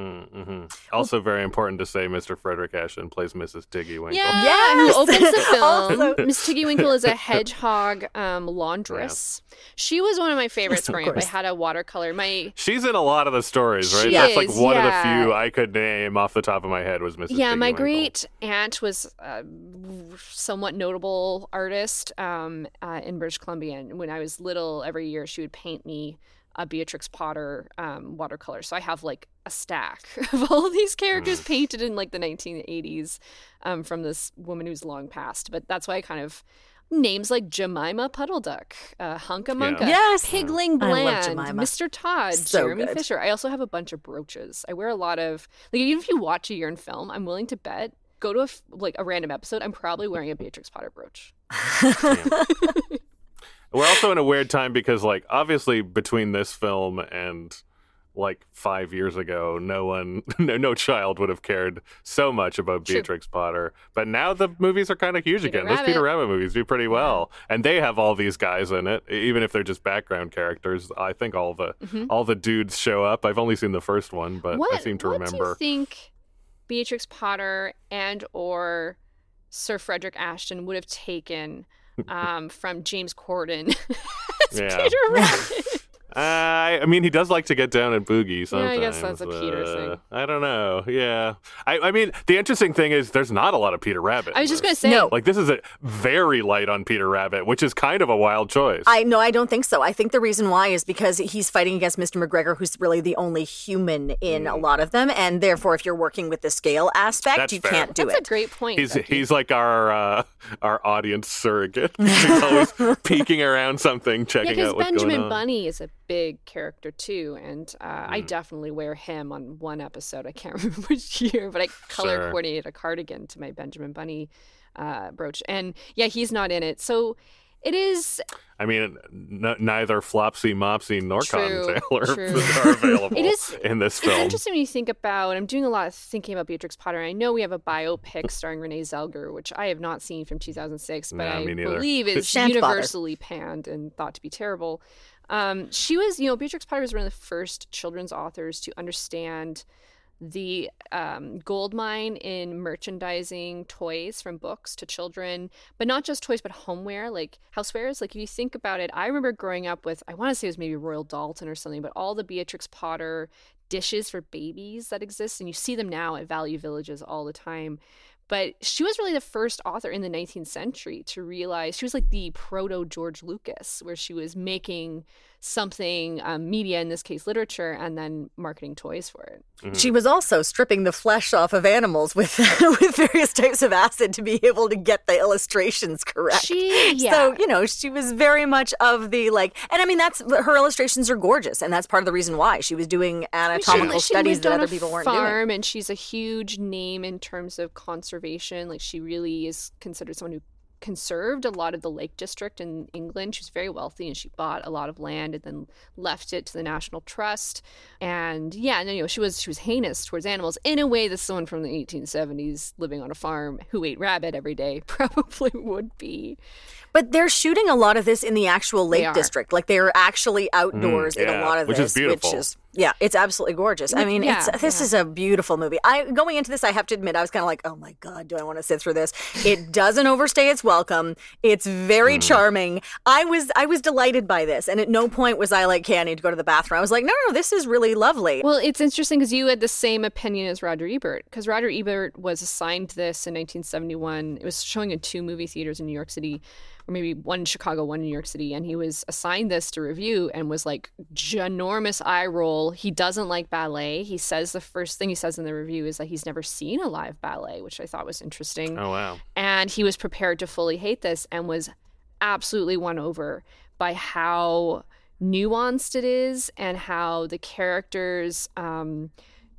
Mm-hmm. Also, very important to say, Mr. Frederick Ashton plays Mrs. Tiggy Winkle.
Yeah,
Yes!
who opens the [LAUGHS] film.
Also-
Miss Tiggy Winkle is a [LAUGHS] hedgehog um, laundress. She was one of my favorites [LAUGHS]
Yes,
growing up. I had a watercolor. My
She's in a lot of the stories, right?
She
That's like one
yeah.
of the few I could name off the top of my head was Mrs. Tiggy.
Yeah,
Tiggy
my
Winkle.
great aunt was a somewhat notable artist um, uh, in British Columbia. And when I was little, every year she would paint me a Beatrix Potter um, watercolor. So I have like a stack [LAUGHS] of all of these characters painted in like the 1980s um, from this woman who's long passed. But that's why I kind of names like Jemima Puddle Duck, uh, Hunca Munca,
Yes.
Pigling Bland, Mr. Todd,
So
Jeremy
good.
Fisher. I also have a bunch of brooches. I wear a lot of like even if you watch a year in film, I'm willing to bet go to a f- like a random episode. I'm probably wearing a Beatrix Potter brooch. [LAUGHS] [LAUGHS]
We're also in a weird time because, like, obviously between this film and like five years ago, no one, [LAUGHS] no, no child would have cared so much about
True.
Beatrix Potter. But now the movies are kind of huge
Peter
again. Those Peter Rabbit movies do pretty well, and they have all these guys in it, even if they're just background characters. I think all the all the dudes show up. I've only seen the first one, but
Mm-hmm. what
I seem to
what
remember.
do you think Beatrix Potter and or Sir Frederick Ashton would have taken um, from James Corden [LAUGHS] as
Yeah.
Peter Rabbit?
I, I mean, he does like to get down and boogie
Yeah. I guess that's a Peter
uh,
thing.
I don't know. Yeah. I, I mean, the interesting thing is there's not a lot of Peter Rabbit.
I was just gonna say,
No.
Like, this is a very light on Peter Rabbit, which is kind of a wild choice.
I no, I don't think so. I think the reason why is because he's fighting against Mr. McGregor, who's really the only human in a lot of them, and therefore, if you're working with the scale aspect,
That's
you
fair.
can't do
that's
it.
That's a great point.
He's
Becky.
he's like our uh, our audience surrogate. [LAUGHS] he's always peeking around something, checking
because
out what's
Benjamin
going on.
Bunny is a big character too, and uh,
Mm.
I definitely wear him on one episode. I can't [LAUGHS] remember which year, but I color
Sure.
coordinated a cardigan to my Benjamin Bunny uh, brooch, and yeah, he's not in it. So it is
I mean, n- neither Flopsy, Mopsy, nor
True,
Cottontail are, [LAUGHS] are available
It is-
in this film.
It's interesting when you think about. I'm doing a lot of thinking about Beatrix Potter. And I know we have a biopic [LAUGHS] starring Renee Zellweger, which I have not seen from 2006, but
Nah,
I believe is universally panned and thought to be terrible. Um, she was, you know, Beatrix Potter was one of the first children's authors to understand the um, gold mine in merchandising toys from books to children, but not just toys, but homeware, like housewares. Like if you think about it, I remember growing up with, I want to say it was maybe Royal Doulton or something, but all the Beatrix Potter dishes for babies that exist, and you see them now at value villages all the time. But she was really the first author in the 19th century to realize she was like the proto George Lucas, where she was making something, um, media in this case, literature, and then marketing toys for it.
She was also stripping the flesh off of animals with [LAUGHS] with various types of acid to be able to get the illustrations correct.
She, yeah.
So you know, she was very much of the like, and I mean, that's her illustrations are gorgeous, and that's part of the reason why she was doing anatomical
she
studies
lived
that other people weren't doing.
farm, and she's a huge name in terms of conservation. Like she really is considered someone who conserved a lot of the Lake District in England. She was very wealthy, and she bought a lot of land and then left it to the National Trust. And yeah, no, you know, she was she was heinous towards animals in a way that someone from the 1870s living on a farm who ate rabbit every day [LAUGHS] probably would be.
But they're shooting a lot of this in the actual Lake. District. Like they're actually mm, outdoors in a lot of
which is
this,
beautiful.
which is yeah, it's absolutely gorgeous. I mean,
Yeah,
it's this
yeah.
is a beautiful movie. I going into this, I have to admit, I was kind of like, oh my god, do I want to sit through this? It [LAUGHS] doesn't overstay its welcome. It's very
Hmm.
charming. I was I was delighted by this, and at no point was I like, okay, I need to go to the bathroom. I was like, no, no, this is really lovely.
Well, it's interesting because you had the same opinion as Roger Ebert, because Roger Ebert was assigned this in 1971. It was showing in two movie theaters in New York City, or maybe one in Chicago, one in New York City, and he was assigned this to review and was like ginormous eye roll. He doesn't like ballet. He says the first thing he says in the review is that he's never seen a live ballet, which I thought was interesting
Oh wow.
and he was prepared to fully hate this and was absolutely won over by how nuanced it is and how the characters um,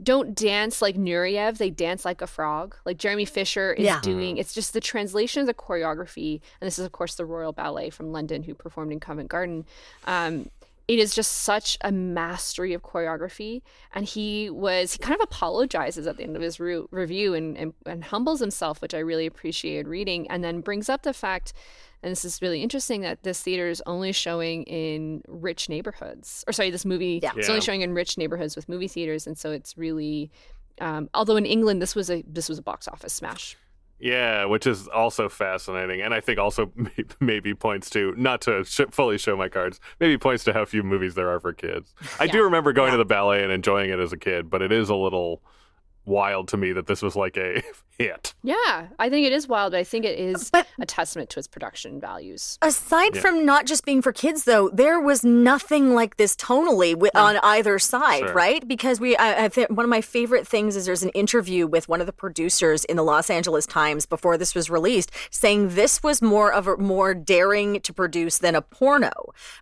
don't dance like Nureyev, they dance like a frog. Like Jeremy Fisher is
Yeah.
doing. It's just the translation of the choreography, and this is of course the Royal Ballet from London, who performed in Covent Garden. Um, it is just such a mastery of choreography, and he was he kind of apologizes at the end of his re- review and, and and humbles himself, which I really appreciated reading, and then brings up the fact. And this is really interesting that this theater is only showing in rich neighborhoods. Or sorry, this movie
Yeah.
is
Yeah.
only showing in rich neighborhoods with movie theaters, and so it's really. Um, although in England this was a this was a box office smash.
Yeah, which is also fascinating, and I think also [LAUGHS] maybe points to not to sh- fully show my cards. Maybe points to how few movies there are for kids. I do remember going to the ballet and enjoying it as a kid, but it is a little wild to me that this was like a [LAUGHS] hit.
Yeah, I think it is wild, but I think it is
But-
a testament to its production values.
Aside
Yeah.
from not just being for kids, though, there was nothing like this tonally wi- on either side,
Sure.
right? Because we, I, I think one of my favorite things is there's an interview with one of the producers in the Los Angeles Times before this was released, saying this was more of a more daring to produce than a porno,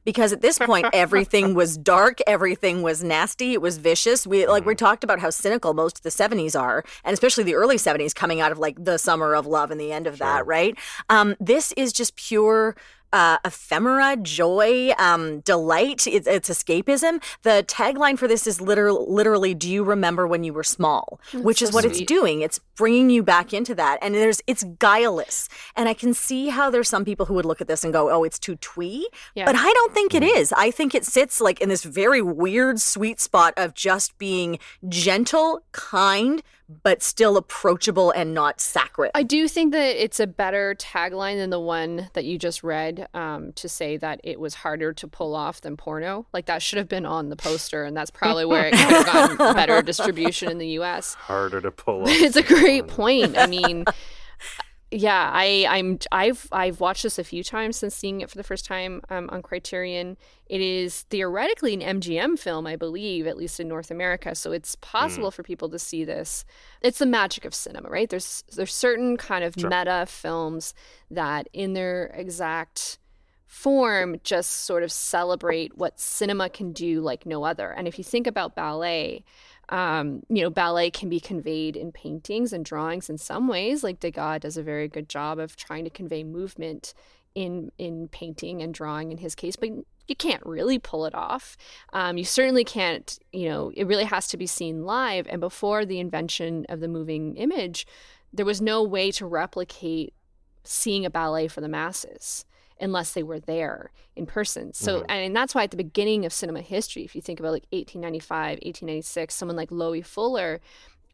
because at this point [LAUGHS] everything was dark, everything was nasty, it was vicious. We like we mm-hmm. talked about how cynical most of the '70s are, and especially the early '70s, coming out of like the summer of love and the end of that, right? Um, this is just pure uh, ephemera, joy, um, delight. It's, it's escapism. The tagline for this is literal, literally, "Do you remember when you were small?" Which is
so
what it's doing. It's bringing you back into that, and there's it's guileless. And I can see how there's some people who would look at this and go, "Oh, it's too twee,"
Yeah.
but I don't think it is. I think it sits like in this very weird, sweet spot of just being gentle, kind. But still approachable and not saccharine.
I do think that it's a better tagline than the one that you just read um, to say that it was harder to pull off than porno. Like that should have been on the poster, and that's probably where it could have gotten better [LAUGHS] distribution in the U.S.
Harder to pull [LAUGHS] off.
it's a great point. I mean, [LAUGHS] yeah, I I'm I've I've watched this a few times since seeing it for the first time um, on Criterion. It is theoretically an MGM film, I believe, at least in North America. So it's possible mm. for people to see this. It's the magic of cinema, right? There's there's certain kind of sure. meta films that, in their exact form, just sort of celebrate what cinema can do like no other. And if you think about ballet um, you know, ballet can be conveyed in paintings and drawings in some ways. Like Degas does a very good job of trying to convey movement in in painting and drawing in his case, but you can't really pull it off. Um, you certainly can't. You know, it really has to be seen live. And before the invention of the moving image, there was no way to replicate seeing a ballet for the masses unless they were there in person. So, mm-hmm. and that's why at the beginning of cinema history, if you think about like 1895, 1896, someone like Loie Fuller,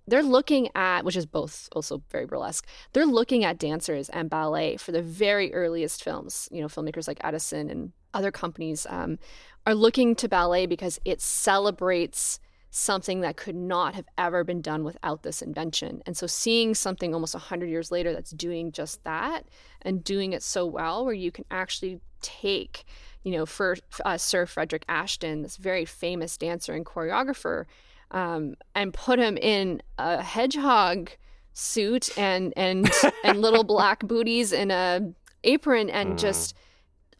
they're looking at, which is both also very burlesque, they're looking at dancers and ballet for the very earliest films. You know, filmmakers like Edison and other companies um, are looking to ballet because it celebrates something that could not have ever been done without this invention. And so seeing something almost 100 years later that's doing just that and doing it so well where you can actually take, you know, for uh, Sir Frederick Ashton, this very famous dancer and choreographer, um, and put him in a hedgehog suit and and [LAUGHS] and little black booties and a apron and mm. just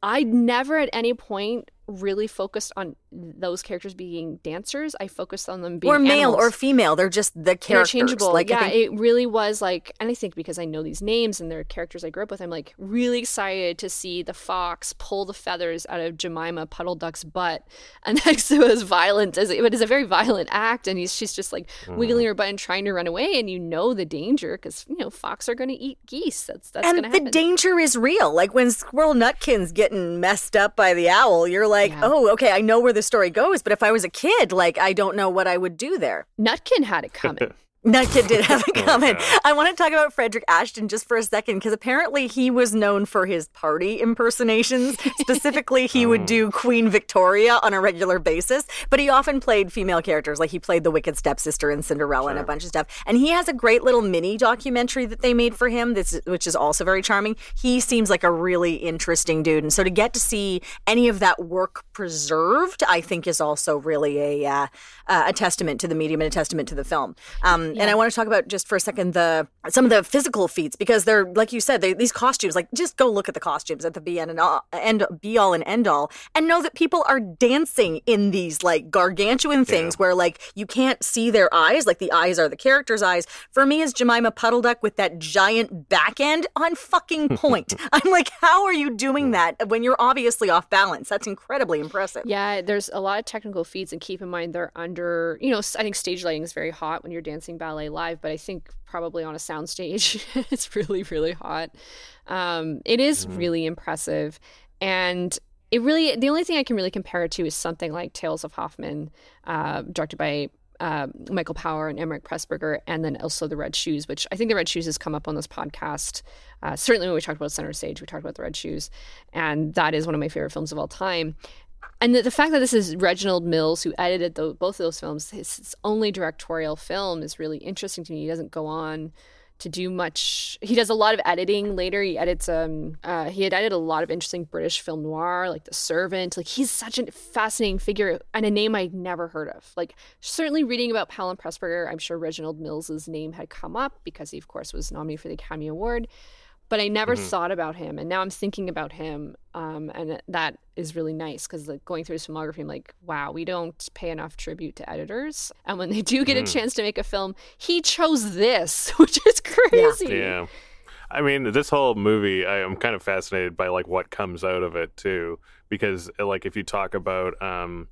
I never at any point really focused on those characters being dancers. I focused on them being
or male
animals.
or female. They're just the characters.
Interchangeable. Like, yeah, think... it really was like, and I think because I know these names and they're characters I grew up with, I'm like really excited to see the fox pull the feathers out of Jemima Puddle Duck's butt, [LAUGHS] and next to was violent as it, it is a very violent act, and he's she's just like mm. wiggling her butt and trying to run away, and you know the danger because you know fox are going to eat geese. That's that's
and
going to happen.
the danger is real. Like when Squirrel Nutkin's getting messed up by the owl, you're like, yeah. oh, okay, I know where the story goes, but if I was a kid, like I don't know what I would do there.
Nutkin had it coming. [LAUGHS]
That kid did have a [LAUGHS] comment. Oh, I want to talk about Frederick Ashton just for a second because apparently he was known for his party impersonations. [LAUGHS] Specifically, he would do Queen Victoria on a regular basis, but he often played female characters. Like he played the Wicked Stepsister in Cinderella sure. and a bunch of stuff. And he has a great little mini documentary that they made for him, this, which is also very charming. He seems like a really interesting dude. And so to get to see any of that work preserved, I think is also really a, uh, a testament to the medium and a testament to the film. Um, yeah. And I want to talk about just for a second the some of the physical feats because they're like you said, they, these costumes. Like just go look at the costumes at the be and all, and be all and end all, and know that people are dancing in these like gargantuan things yeah. where like you can't see their eyes. Like the eyes are the character's eyes. For me, is Jemima Puddle Duck with that giant back end on fucking point. [LAUGHS] I'm like, how are you doing that when you're obviously off balance? That's incredibly impressive.
Yeah, there's a lot of technical feats, and keep in mind they're under. You know, I think stage lighting is very hot when you're dancing ballet live, but I think probably on a soundstage [LAUGHS] it's really, really hot. Um, it is mm-hmm. really impressive. And it really, the only thing I can really compare it to is something like Tales of Hoffmann, uh, directed by uh, Michael Powell and Emeric Pressburger, and then also The Red Shoes, which I think The Red Shoes has come up on this podcast. Uh, certainly, when we talked about Center Stage, we talked about The Red Shoes, and that is one of my favorite films of all time and the, the, fact that this is Reginald Mills who edited the, both of those films, his, his, only directorial film is really interesting to me. He doesn't go on to do much. He does a lot of editing later. He edits um uh, he had edited a lot of interesting British film noir, like The Servant. Like he's such a fascinating figure and a name I'd never heard of. Like certainly reading about and Pressburger, I'm sure Reginald Mills's name had come up because he of course was nominated for the Academy Award but I never mm-hmm. thought about him, and now I'm thinking about him, um, and that is really nice because like going through his filmography, I'm like, wow, we don't pay enough tribute to editors, and when they do get mm. a chance to make a film, he chose this, [LAUGHS] which is crazy.
Yeah. yeah. I mean, this whole movie, I am kind of fascinated by like what comes out of it too, because like if you talk about um,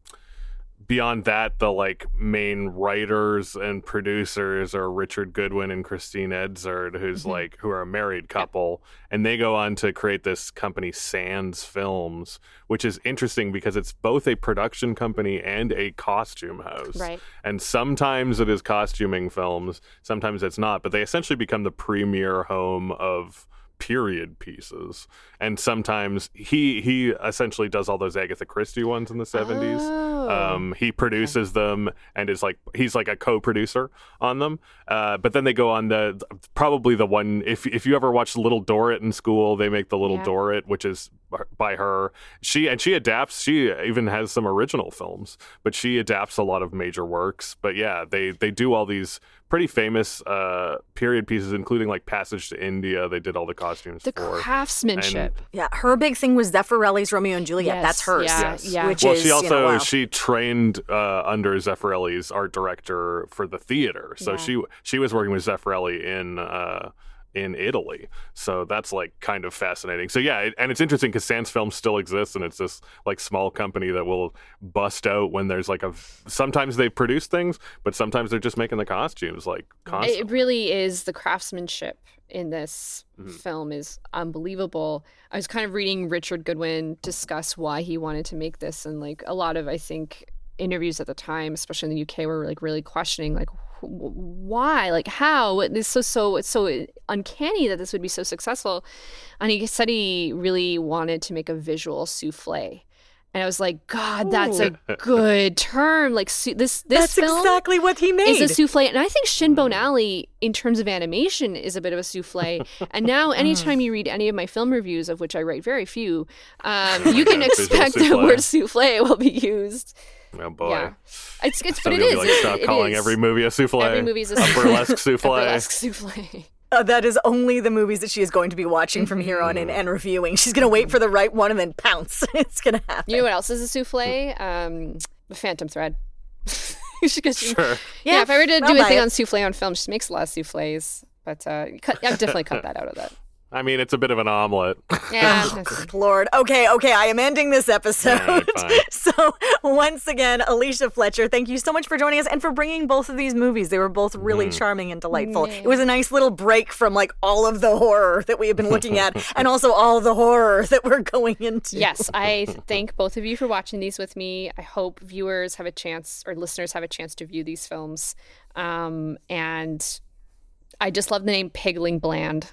beyond that, the like main writers and producers are Richard Goodwin and Christine Edzard, who's
Mm-hmm.
like who are a married couple, and they go on to create this company Sands Films, which is interesting because it's both a production company and a costume house.
Right.
And sometimes it is costuming films, sometimes it's not, but they essentially become the premier home of period pieces and sometimes he he essentially does all those agatha christie ones in the 70s
Oh.
um, he produces them and is like he's like a co-producer on them. Uh, but then they go on the probably the one if if you ever watched Little Dorrit in school, they make the Little
Yeah.
Dorrit, which is by her. She and she adapts. She even has some original films, but she adapts a lot of major works. But yeah, they they do all these pretty famous uh, period pieces, including like Passage to India. They did all the costumes
the
for.
craftsmanship.
Yeah, her big thing was Zeffirelli's Romeo and Juliet.
Yes,
That's hers.
yeah,
Yes.
yeah.
Which
well,
is,
she
you
also
know, wow.
she trained uh, under Zeffirelli's art director for the theater, so
Yeah.
she she was working with Zeffirelli in uh, in Italy. So that's like kind of fascinating. So yeah, it, and it's interesting because Sands Film still exists, and it's this like small company that will bust out when there's like a. Sometimes they produce things, but sometimes they're just making the costumes like constantly.
It really is the craftsmanship in this
Mhm.
film is unbelievable. I was kind of reading Richard Goodwin discuss why he wanted to make this, and like a lot of I think interviews at the time, especially in the UK, were like really questioning like why, like how this so so it's so uncanny that this would be so successful. And he said he really wanted to make a visual souffle. And I was like, God, that's a [LAUGHS] good term. Like su- this, this
That's
film
exactly what he made.
is a souffle. And I think Shinbone Alley, in terms of animation, is a bit of a souffle. and now, [LAUGHS] anytime you read any of my film reviews, of which I write very few, um, [LAUGHS] you can
Yeah,
expect the word souffle will be used.
oh boy.
Yeah. It's, it's but it is.
like, stop
it
calling
is.
every movie a souffle.
Every movie is a,
a burlesque souffle.
a burlesque souffle.
Uh, that is only the movies that she is going to be watching from here on in and reviewing. She's going to wait for the right one and then pounce. [LAUGHS] it's going to happen.
You know what else is a souffle? Um, the Phantom Thread. [LAUGHS] Because
Sure.
yeah,
Yeah,
if I were to
I'll
do a thing
it.
on souffle on film, she makes a lot of souffles. But uh, cut, I've definitely cut that out of that.
I mean, it's a bit of an omelet.
Yeah, [LAUGHS]
Oh,
that's-
Lord. Okay, okay, I am ending this episode.
Alright, fine. [LAUGHS]
so, once again, Alicia Fletcher, thank you so much for joining us and for bringing both of these movies. They were both really
Mm-hmm.
charming and delightful. It was a nice little break from like all of the horror that we have been looking at [LAUGHS] and also all the horror that we're going into.
yes, I thank both of you for watching these with me. I hope viewers have a chance or listeners have a chance to view these films. Um, and I just love the name Pigling Bland.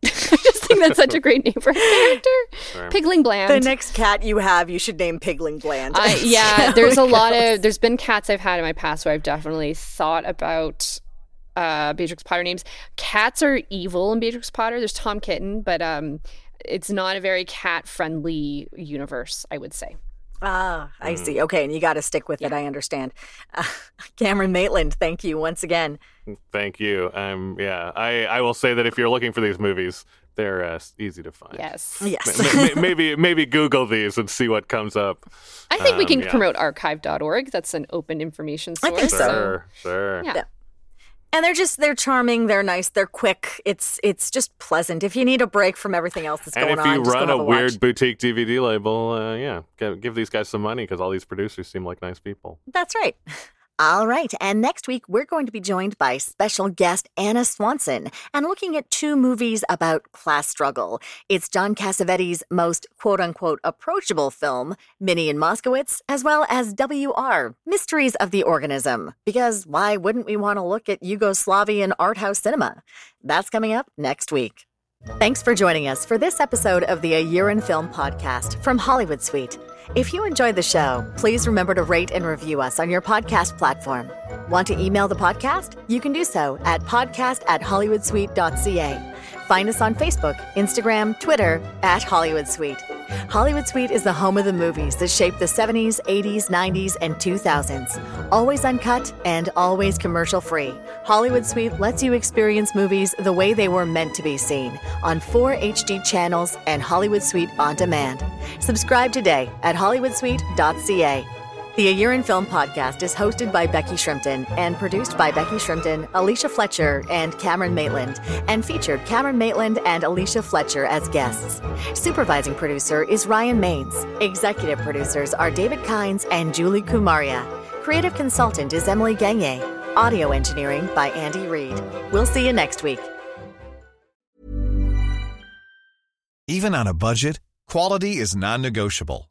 [LAUGHS] I just think that's such a great name for a character. Pigling Bland.
The next cat you have, you should name Pigling Bland.
I,
See [LAUGHS]
yeah, there's a lot of there's been cats I've had in my past where I've definitely thought about uh Beatrix Potter names. Cats are evil in Beatrix Potter. There's Tom Kitten, but um it's not a very cat friendly universe, I would say.
Ah, I
Mm.
see. Okay, and you got to stick with it. I understand. Uh, [LAUGHS] Cameron Maitland, thank you once again.
Thank you. Um, yeah, I, I will say that if you're looking for these movies, they're uh, easy to find.
Yes.
Yes.
Ma- ma- maybe maybe Google these and see what comes up.
I think we
Um,
can
yeah.
promote archive.org. That's an open information source.
I
source.
think so.
Sure, sure.
Yeah.
Yeah. And they're just they're charming, they're nice, they're quick. It's it's just pleasant. If you need a break from everything else that's
And
going
if
on,
you
just go
run a
watch.
weird boutique DVD label, uh, yeah, give, give these guys some money because all these producers seem like nice people.
That's right. [LAUGHS] All right, and next week we're going to be joined by special guest Anna Swanson and looking at two movies about class struggle. It's John Cassavetes' most quote unquote approachable film, Minnie and Moskowitz, as well as WR, Mysteries of the Organism. Because why wouldn't we want to look at Yugoslavian art house cinema? That's coming up next week. Thanks for joining us for this episode of the A Year in Film podcast from Hollywood Suite. If you enjoyed the show, please remember to rate and review us on your podcast platform. Want to email the podcast? You can do so at podcast at hollywoodsuite.ca. Find us on Facebook, Instagram, Twitter at Hollywood Suite. Hollywood Suite is the home of the movies that shaped the 70s, 80s, 90s, and 2000s. Always uncut and always commercial free. Hollywood Suite lets you experience movies the way they were meant to be seen on four HD channels and Hollywood Suite on demand. Subscribe today at hollywoodsuite.ca. The A Year in Film podcast is hosted by Becky Shrimpton and produced by Becky Shrimpton, Alicia Fletcher, and Cameron Maitland, and featured Cameron Maitland and Alicia Fletcher as guests. Supervising producer is Ryan Maines. Executive producers are David Kynes and Julie Kumaria. Creative consultant is Emily Gagne. Audio engineering by Andy Reid. We'll see you next week.
Even on a budget, quality is non-negotiable.